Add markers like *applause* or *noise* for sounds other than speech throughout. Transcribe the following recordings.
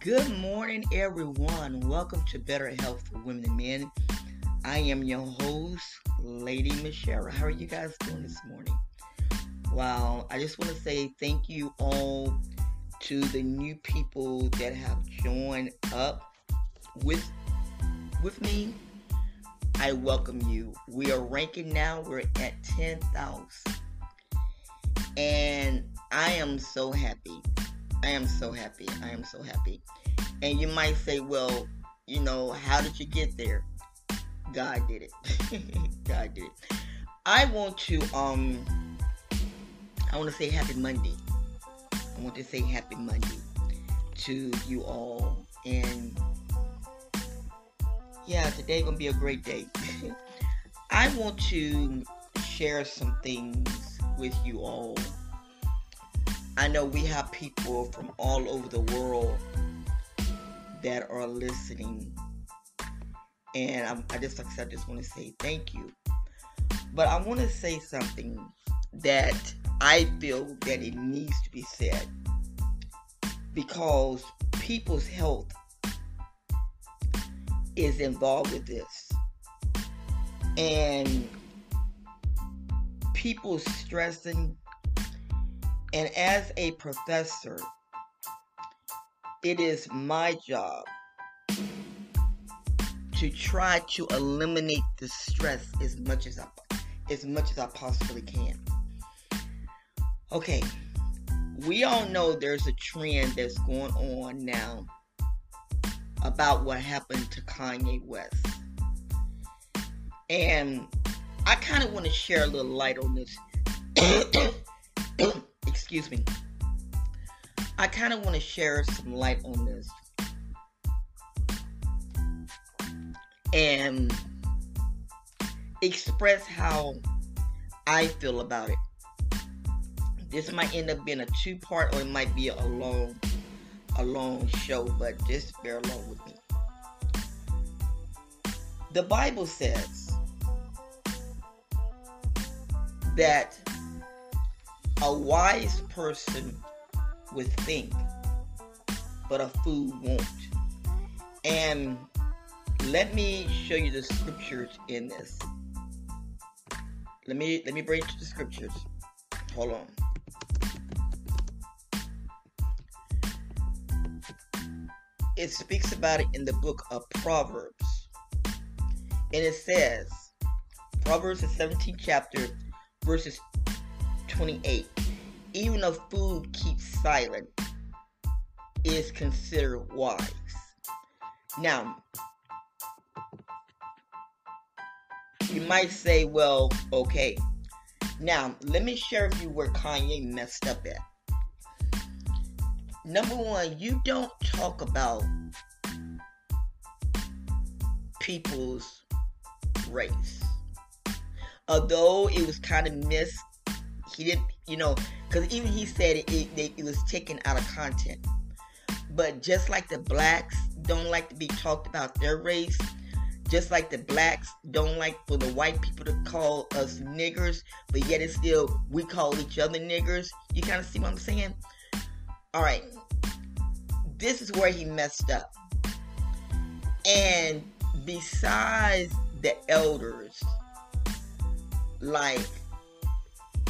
Good morning, everyone. Welcome to Better Health for Women and Men. I am your host, Lady Michelle. How are you guys doing this morning? Wow, I just want to say thank you all to the new people that have joined up with with me. I welcome you. We are ranking now. We're at 10,000. And I am so happy. I am so happy. I am so happy. And you might say, well, you know, how did you get there? God did it. *laughs* God did it. I want to um I want to say happy Monday. I want to say happy Monday to you all and yeah, today gonna be a great day. *laughs* I want to share some things with you all. I know we have people from all over the world that are listening, and I'm, i just like I said, I just want to say thank you. But I want to say something that I feel that it needs to be said because people's health is involved with this. And people stressing, and as a professor, it is my job to try to eliminate the stress as much as I as much as I possibly can. Okay, we all know there's a trend that's going on now about what happened to Kanye West. And I kind of want to share a little light on this. *coughs* Excuse me. I kind of want to share some light on this. And express how I feel about it. This might end up being a two part or it might be a long a long show, but just bear along with me. The Bible says that a wise person would think, but a fool won't. And let me show you the scriptures in this. Let me let me bring you the scriptures. Hold on. it speaks about it in the book of Proverbs. And it says, Proverbs, the 17th chapter, verses 28. Even a fool keeps silent is considered wise. Now, you might say, well, okay. Now, let me share with you where Kanye messed up at number one, you don't talk about people's race. Although it was kind of missed, he didn't, you know, because even he said it, it, it was taken out of content. But just like the blacks don't like to be talked about their race, just like the blacks don't like for the white people to call us niggers, but yet it's still we call each other niggers. You kind of see what I'm saying? All right, this is where he messed up. And besides the elders, like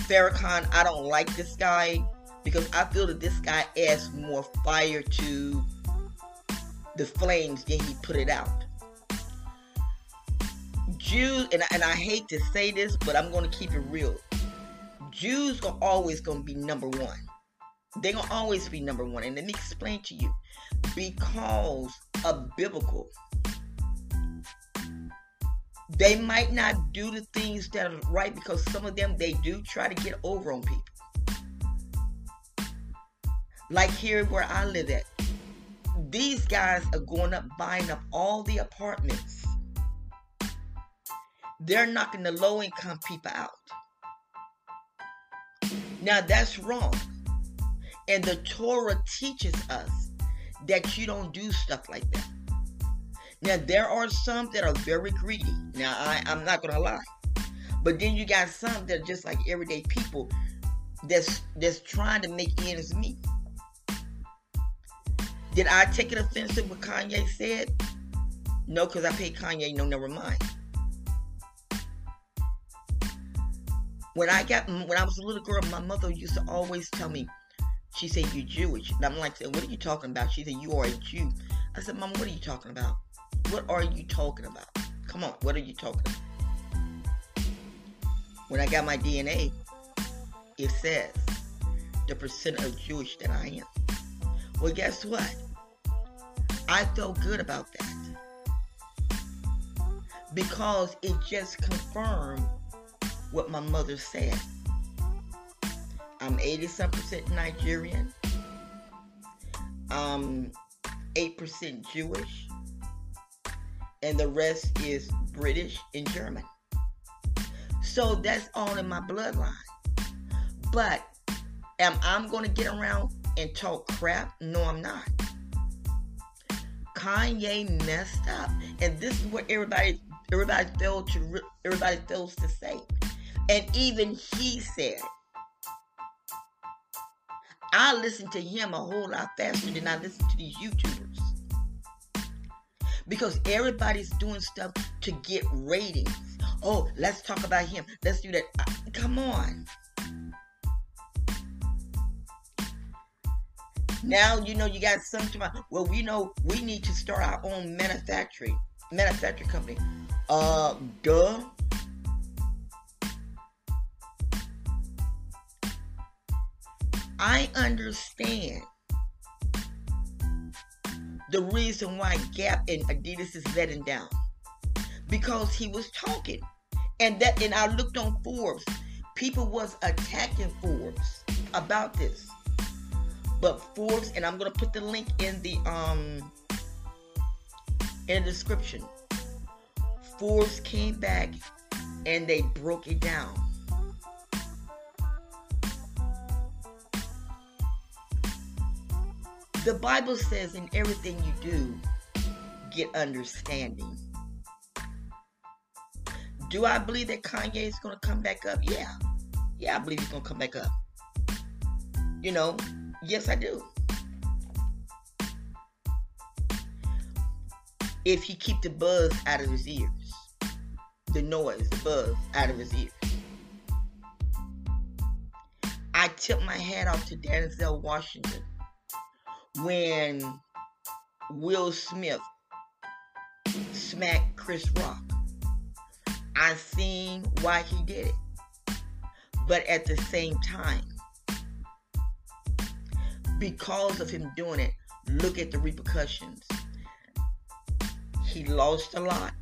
Farrakhan, I don't like this guy because I feel that this guy adds more fire to the flames than he put it out. Jews, and, and I hate to say this, but I'm going to keep it real. Jews are always going to be number one. They're going to always be number one. And let me explain to you because of biblical. They might not do the things that are right because some of them they do try to get over on people. Like here where I live at. These guys are going up buying up all the apartments. They're knocking the low income people out. Now that's wrong. And the Torah teaches us that you don't do stuff like that. Now there are some that are very greedy. Now I, I'm not gonna lie. But then you got some that are just like everyday people that's that's trying to make ends meet. Did I take it offensive what Kanye said? No, because I paid Kanye no, never mind. When I got when I was a little girl, my mother used to always tell me, she said, You're Jewish. And I'm like, what are you talking about? She said, You are a Jew. I said, Mom, what are you talking about? What are you talking about? Come on, what are you talking about? When I got my DNA, it says the percent of Jewish that I am. Well, guess what? I felt good about that because it just confirmed what my mother said. I'm 80 some percent Nigerian. I'm 8% Jewish. And the rest is British and German. So that's all in my bloodline. But am I going to get around and talk crap? No, I'm not. Kanye messed up, and this is what everybody everybody failed to everybody fails to say, and even he said. I listen to him a whole lot faster than I listen to these YouTubers. Because everybody's doing stuff to get ratings. Oh, let's talk about him. Let's do that. Come on. Now you know you got something. Well, we know we need to start our own manufacturing manufacturing company. Uh, duh. I understand the reason why Gap and Adidas is letting down because he was talking, and that and I looked on Forbes. People was attacking Forbes about this. But Forbes, and I'm gonna put the link in the um in the description. Forbes came back and they broke it down. The Bible says in everything you do, get understanding. Do I believe that Kanye is going to come back up? Yeah. Yeah, I believe he's going to come back up. You know, Yes, I do. If he keep the buzz out of his ears, the noise, the buzz out of his ears. I tip my hat off to Denzel Washington when Will Smith smacked Chris Rock. I seen why he did it. But at the same time, because of him doing it, look at the repercussions. He lost a lot.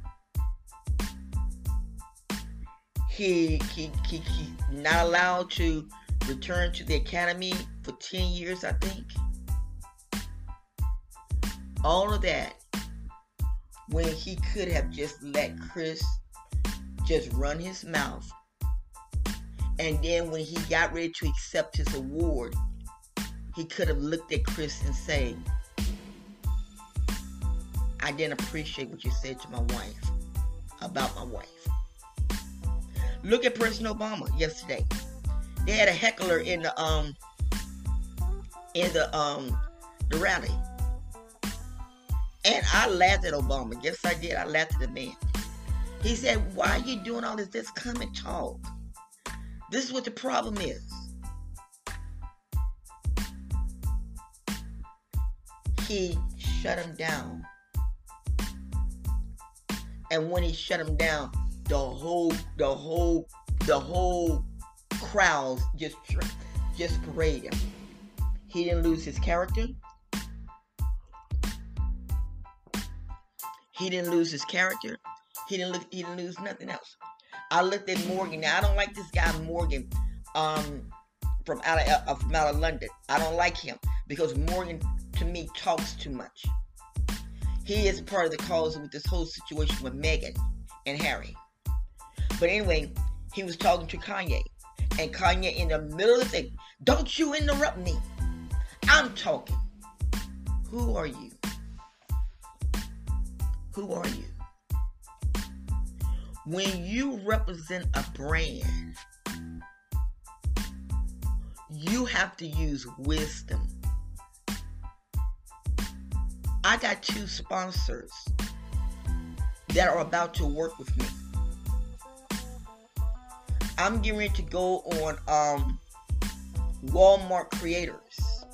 He, he, he, he not allowed to return to the academy for 10 years, I think. All of that when he could have just let Chris just run his mouth. And then when he got ready to accept his award, he could have looked at Chris and said, I didn't appreciate what you said to my wife about my wife. Look at President Obama yesterday. They had a heckler in the um in the um the rally. And I laughed at Obama. Yes, I did. I laughed at the man. He said, Why are you doing all this? Just come and talk. This is what the problem is. he shut him down. And when he shut him down, the whole, the whole, the whole crowds just, just parade him. He didn't lose his character. He didn't lose his character. He didn't look. He didn't lose nothing else. I looked at Morgan. Now I don't like this guy Morgan, um, from out of uh, from out of London. I don't like him because Morgan to me, talks too much. He is part of the cause with this whole situation with Meghan and Harry. But anyway, he was talking to Kanye. And Kanye, in the middle of the thing, don't you interrupt me. I'm talking. Who are you? Who are you? When you represent a brand, you have to use wisdom I got two sponsors that are about to work with me. I'm getting ready to go on um, Walmart Creators.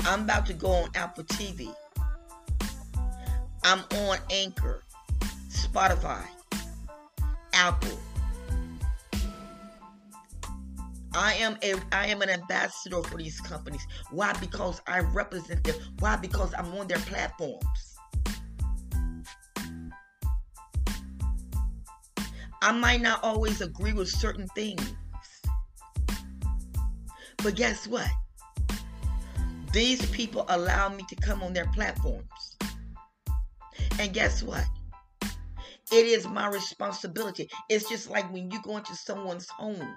I'm about to go on Apple TV. I'm on Anchor, Spotify, Apple. I am a I am an ambassador for these companies. Why? Because I represent them. Why? Because I'm on their platforms. I might not always agree with certain things. But guess what? These people allow me to come on their platforms. And guess what? It is my responsibility. It's just like when you go into someone's home.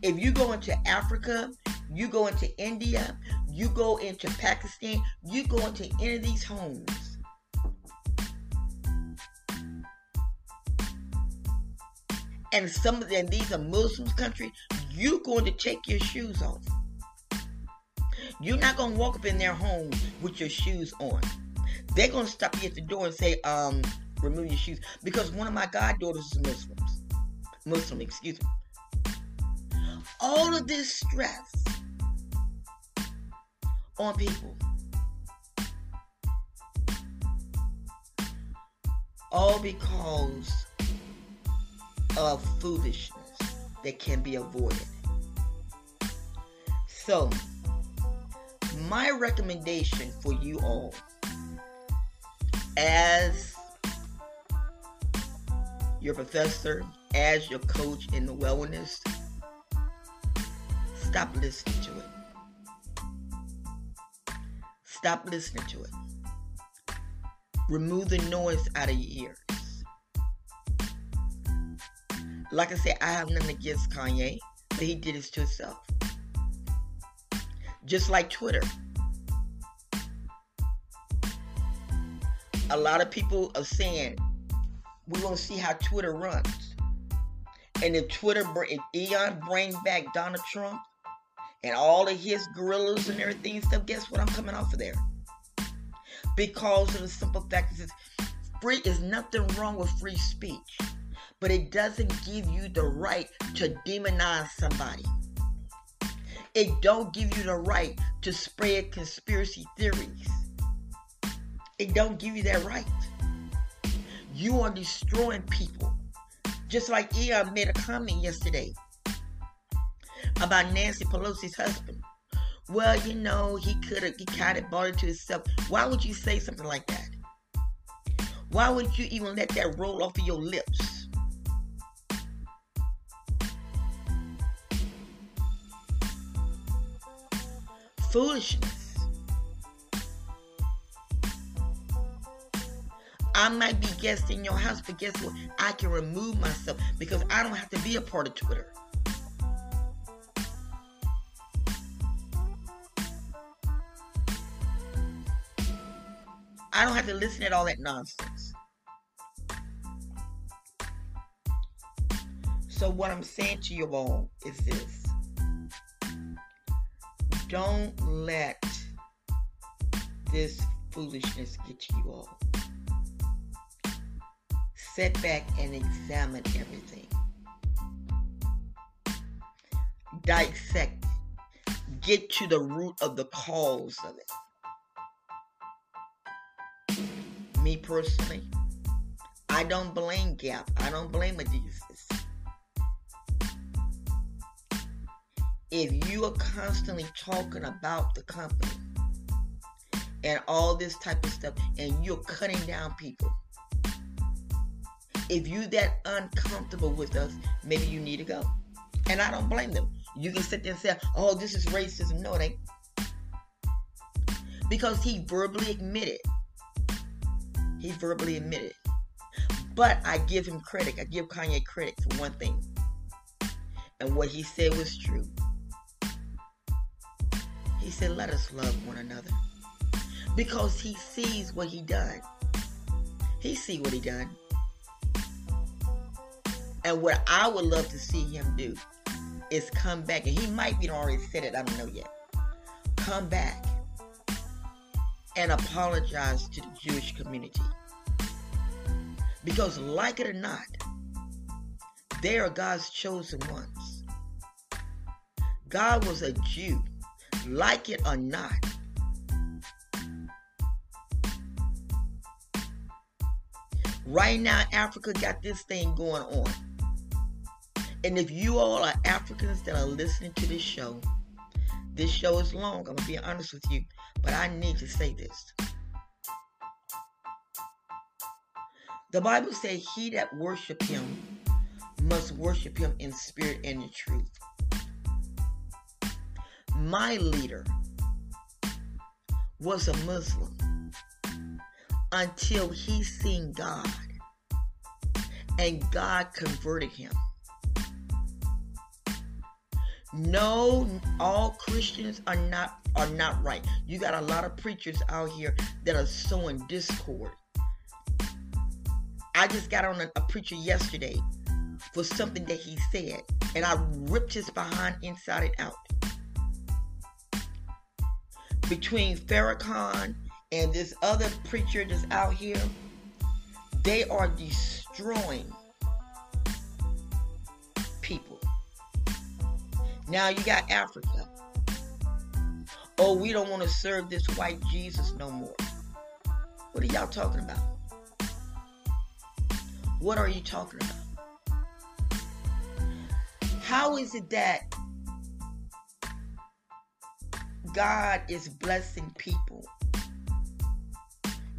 If you go into Africa, you go into India, you go into Pakistan, you go into any of these homes and some of them, these are Muslims country, you're going to take your shoes off. You're not going to walk up in their home with your shoes on. They're to stop you at the door and say, um, remove your shoes. Because one of my goddaughters is Muslims. Muslim, excuse me. All of this stress on people. All because of foolishness that can be avoided. So, my recommendation for you all as your professor, as your coach in the wellness, stop listening to it. Stop listening to it. Remove the noise out of your ears. Like I said, I have nothing against Kanye, but he did this to himself. Just like Twitter. A lot of people are saying we're gonna see how Twitter runs. And if Twitter, if Elon brings back Donald Trump and all of his gorillas and everything and stuff, guess what? I'm coming off of there. Because of the simple fact that free is nothing wrong with free speech but it doesn't give you the right to demonize somebody. It don't give you the right to spread conspiracy theories. It don't give you that right. You are destroying people. Just like Elon made a comment yesterday about Nancy Pelosi's husband. Well, you know, he could have, he kind of bought it to himself. Why would you say something like that? Why would you even let that roll off of your lips? foolishness. I might be guest in your house, but guess what? I can remove myself because I don't have to be a part of Twitter. I don't have to listen to all that nonsense. So, what I'm saying to you all is this don't let this foolishness get to you all. Sit back and examine everything. Dissect. Get to the root of the cause of it. Me personally, I don't blame Gap. I don't blame Adidas. if you are constantly talking about the company and all this type of stuff and you're cutting down people if you that uncomfortable with us maybe you need to go. And i don't blame them. You can sit there and say oh this is racism. No it ain't. Because he verbally admitted. He verbally admitted. But i give him credit. I give kanye credit for one thing. And what he said was true. He said, let us love one another. Because he sees what he done. He see what he done. And what I would love to see him do is come back. And he might be already said it, I don't know yet. Come back and apologize to the Jewish community. Because, like it or not, they are God's chosen ones. God was a Jew, like it or not. Right now, Africa got this thing going on. And if you all are Africans that are listening to this show, this show is long. I'm going to be honest with you, but I need to say this. The Bible says, He that worship him must worship him in spirit and in truth. My leader was a Muslim until he seen God and God converted him. No, all Christians are not are not right. You got a lot of preachers out here that are sowing discord. I just got on a, a preacher yesterday for something that he said, and I ripped his behind inside and out. Between Farrakhan and this other preacher that's out here, they are destroying Now you got Africa. Oh, we don't want to serve this white Jesus no more. What are y'all talking about? What are you talking about? How is it that God is blessing people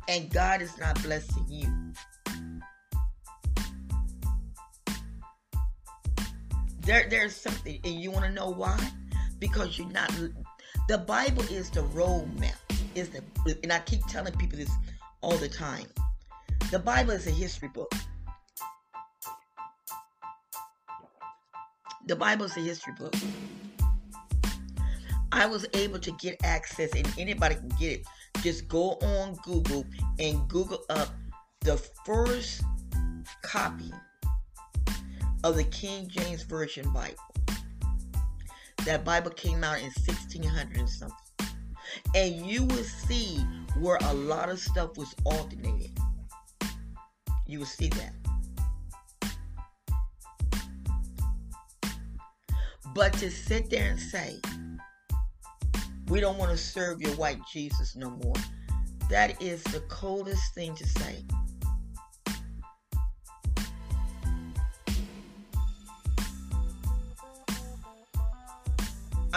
and God is not blessing you? There, there's something, and you want to know why? Because you're not. The Bible is the roadmap. Is the, and I keep telling people this all the time. The Bible is a history book. The Bible is a history book. I was able to get access, and anybody can get it. Just go on Google and Google up the first copy of the King James Version Bible. That Bible came out in 1600 and something. And you will see where a lot of stuff was alternated. You will see that. But to sit there and say, we don't want to serve your white Jesus no more, that is the coldest thing to say.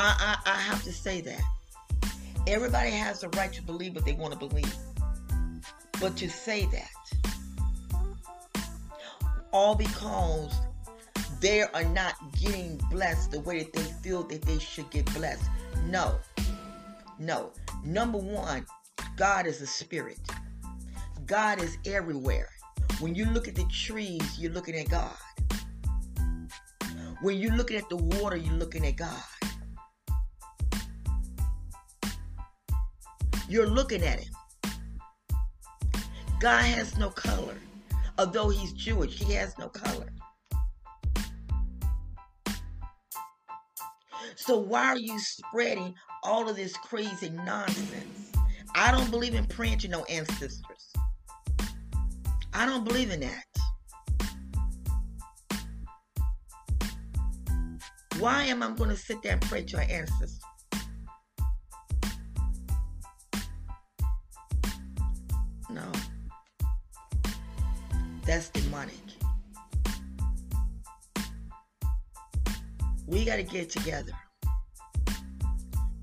I, I, I have to say that. Everybody has the right to believe what they want to believe. But to say that, all because they are not getting blessed the way that they feel that they should get blessed. No. No. Number one, God is a spirit. God is everywhere. When you look at the trees, you're looking at God. When you're looking at the water, you're looking at God. You're looking at him. God has no color. Although he's Jewish, he has no color. So why are you spreading all of this crazy nonsense? I don't believe in praying to no ancestors. I don't believe in that. Why am I going to sit there and pray to an ancestor? That's demonic. We got to get together.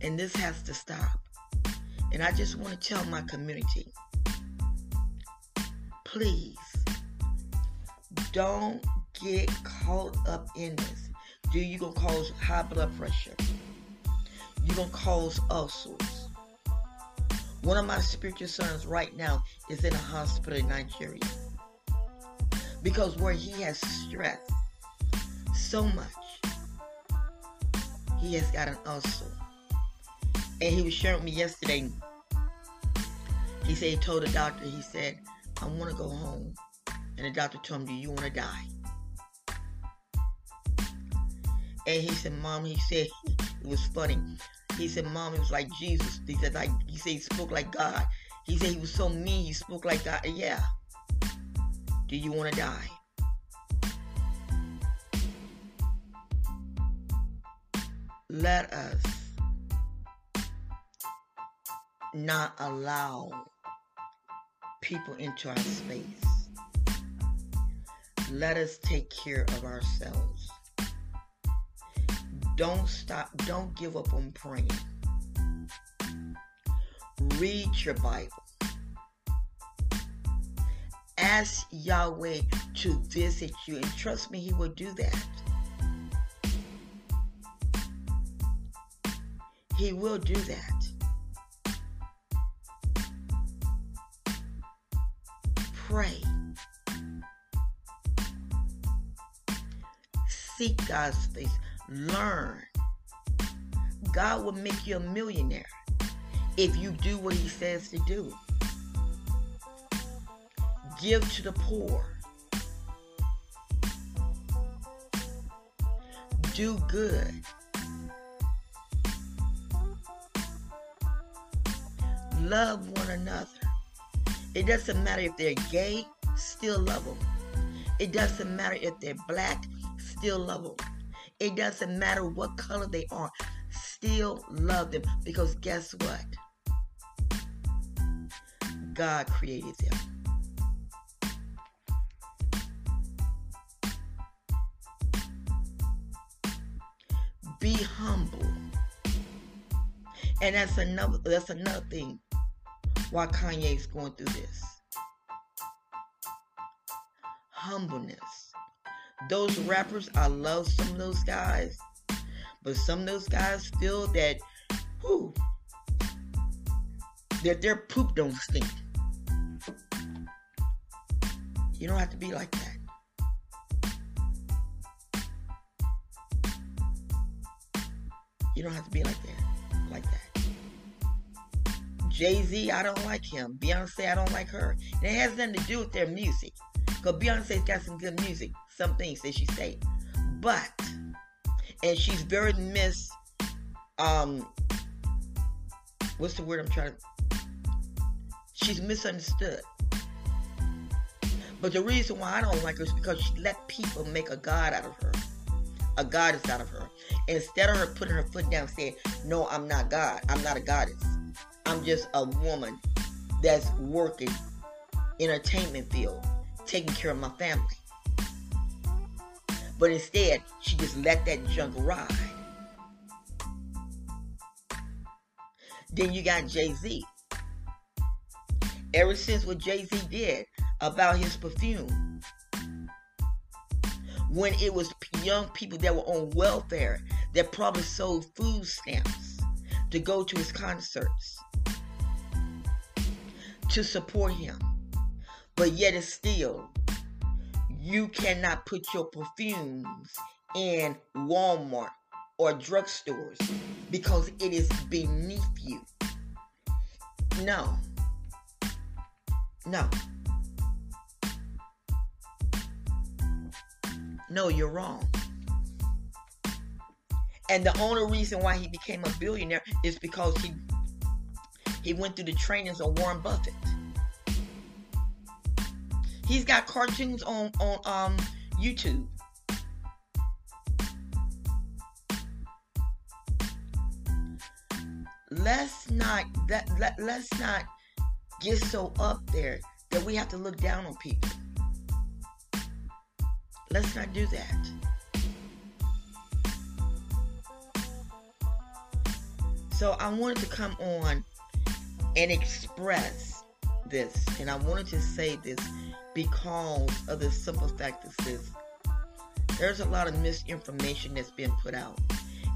And this has to stop. And I just want to tell my community please don't get caught up in this. Do you gonna cause high blood pressure? You gonna cause ulcers. One of my spiritual sons right now is in a hospital in Nigeria because where he has stress so much, he has got an ulcer. And he was sharing with me yesterday. He said he told the doctor, he said, I want to go home. And the doctor told him, Do you want to die? And he said, Mom, he said, it was funny. He said, Mom, it was like Jesus. He said, like, he said, he spoke like God. He said he was so mean, he spoke like God. Yeah. Do you want to die? Let us not allow people into our space. Let us take care of ourselves. Don't stop, don't give up on praying. Read your Bible. Ask Yahweh to visit you, and trust me, He will do that. He will do that. Pray. Seek God's face. Learn. God will make you a millionaire if you do what He says to do. Give to the poor. Do good. Love one another. It doesn't matter if they're gay, still love them. It doesn't matter if they're black, still love them. It doesn't matter what color they are, still love them because guess what? God created them. Humble. And that's another that's another thing why Kanye's going through this. Humbleness. Those rappers, I love some of those guys, but some of those guys feel that, whew, that their poop don't stink. You don't have to be like that. You don't have to be like that. Like that. Jay Z, I don't like him. Beyonce, I don't like her. And it has nothing to do with their music. Because Beyonce's got some good music. Some things that she say. But, and she's very miss, um, what's the word I'm trying to, she's misunderstood. But the reason why I don't like her is because she let people make a god out of her. A goddess out of her. Instead of her putting her foot down saying, No, I'm not God. I'm not a goddess. I'm just a woman that's working entertainment field, taking care of my family. But instead, she just let that junk ride. Then you got Jay Z. Ever since what Jay Z did about his perfume, when it was young people that were on welfare that probably sold food stamps to go to his concerts to support him. But yet, it's still, you cannot put your perfumes in Walmart or drugstores because it is beneath you. No. No. No, you're wrong. And the only reason why he became a billionaire is because he he went through the trainings of Warren Buffett. He's got cartoons on on um YouTube. Let's not that let, let's not get so up there that we have to look down on people. Let's not do that. So I wanted to come on and express this, and I wanted to say this because of the simple fact that this. There's a lot of misinformation that's been put out.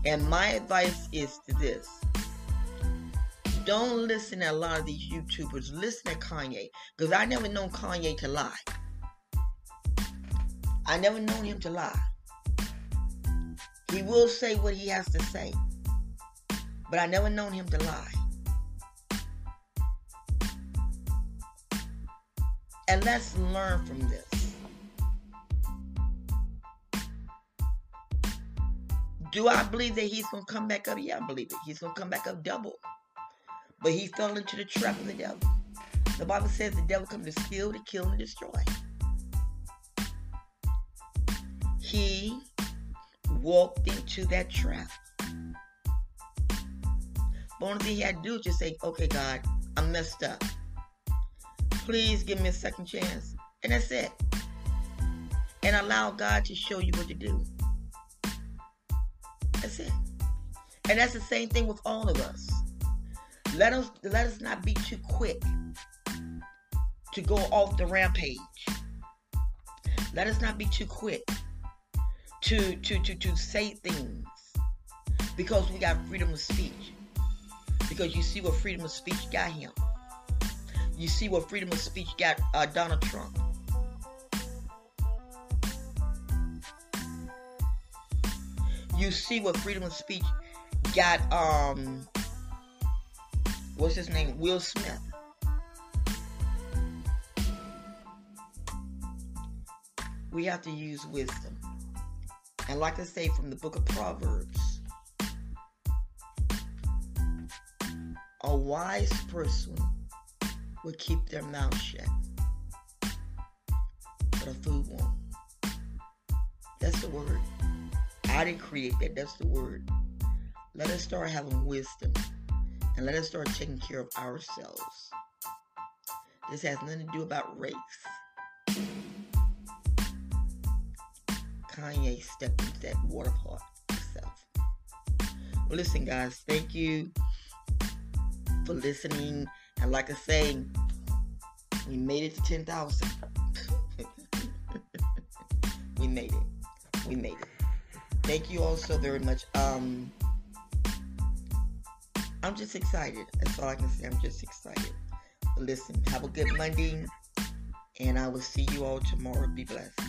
And my advice is to this. Don't listen to a lot of these YouTubers. Listen to Kanye. Because I never known Kanye to lie. I never known him to lie. He will say what he has to say. But I never known him to lie. And let's learn from this. Do I believe that he's going to come back up? Yeah, I believe it. He's going to come back up double. But he fell into the trap of the devil. The Bible says the devil comes to steal, to kill, and destroy. He walked into that trap. The only thing he had to do was just say, okay, God, I messed up. Please give me a second chance. And that's it. And allow God to show you what to do. That's it. And that's the same thing with all of us. Let us let us not be too quick to go off the rampage. Let us not be too quick to to to to say things because we got freedom of speech. Because you see what freedom of speech got him. You see what freedom of speech got uh, Donald Trump. You see what freedom of speech got um what's his name? Will Smith. We have to use wisdom. And like I say from the book of Proverbs, a wise person will keep their mouth shut, but a fool won't. That's the word. I didn't create that. That's the word. Let us start having wisdom and let us start taking care of ourselves. This has nothing to do about race. Kanye stepped into that water pot himself. Well, listen, guys, thank you for listening. And like I say, we made it to 10,000. *laughs* we made it. We made it. Thank you all so very much. Um, I'm just excited. That's all I can say. I'm just excited. But listen, have a good Monday, and I will see you all tomorrow. Be blessed.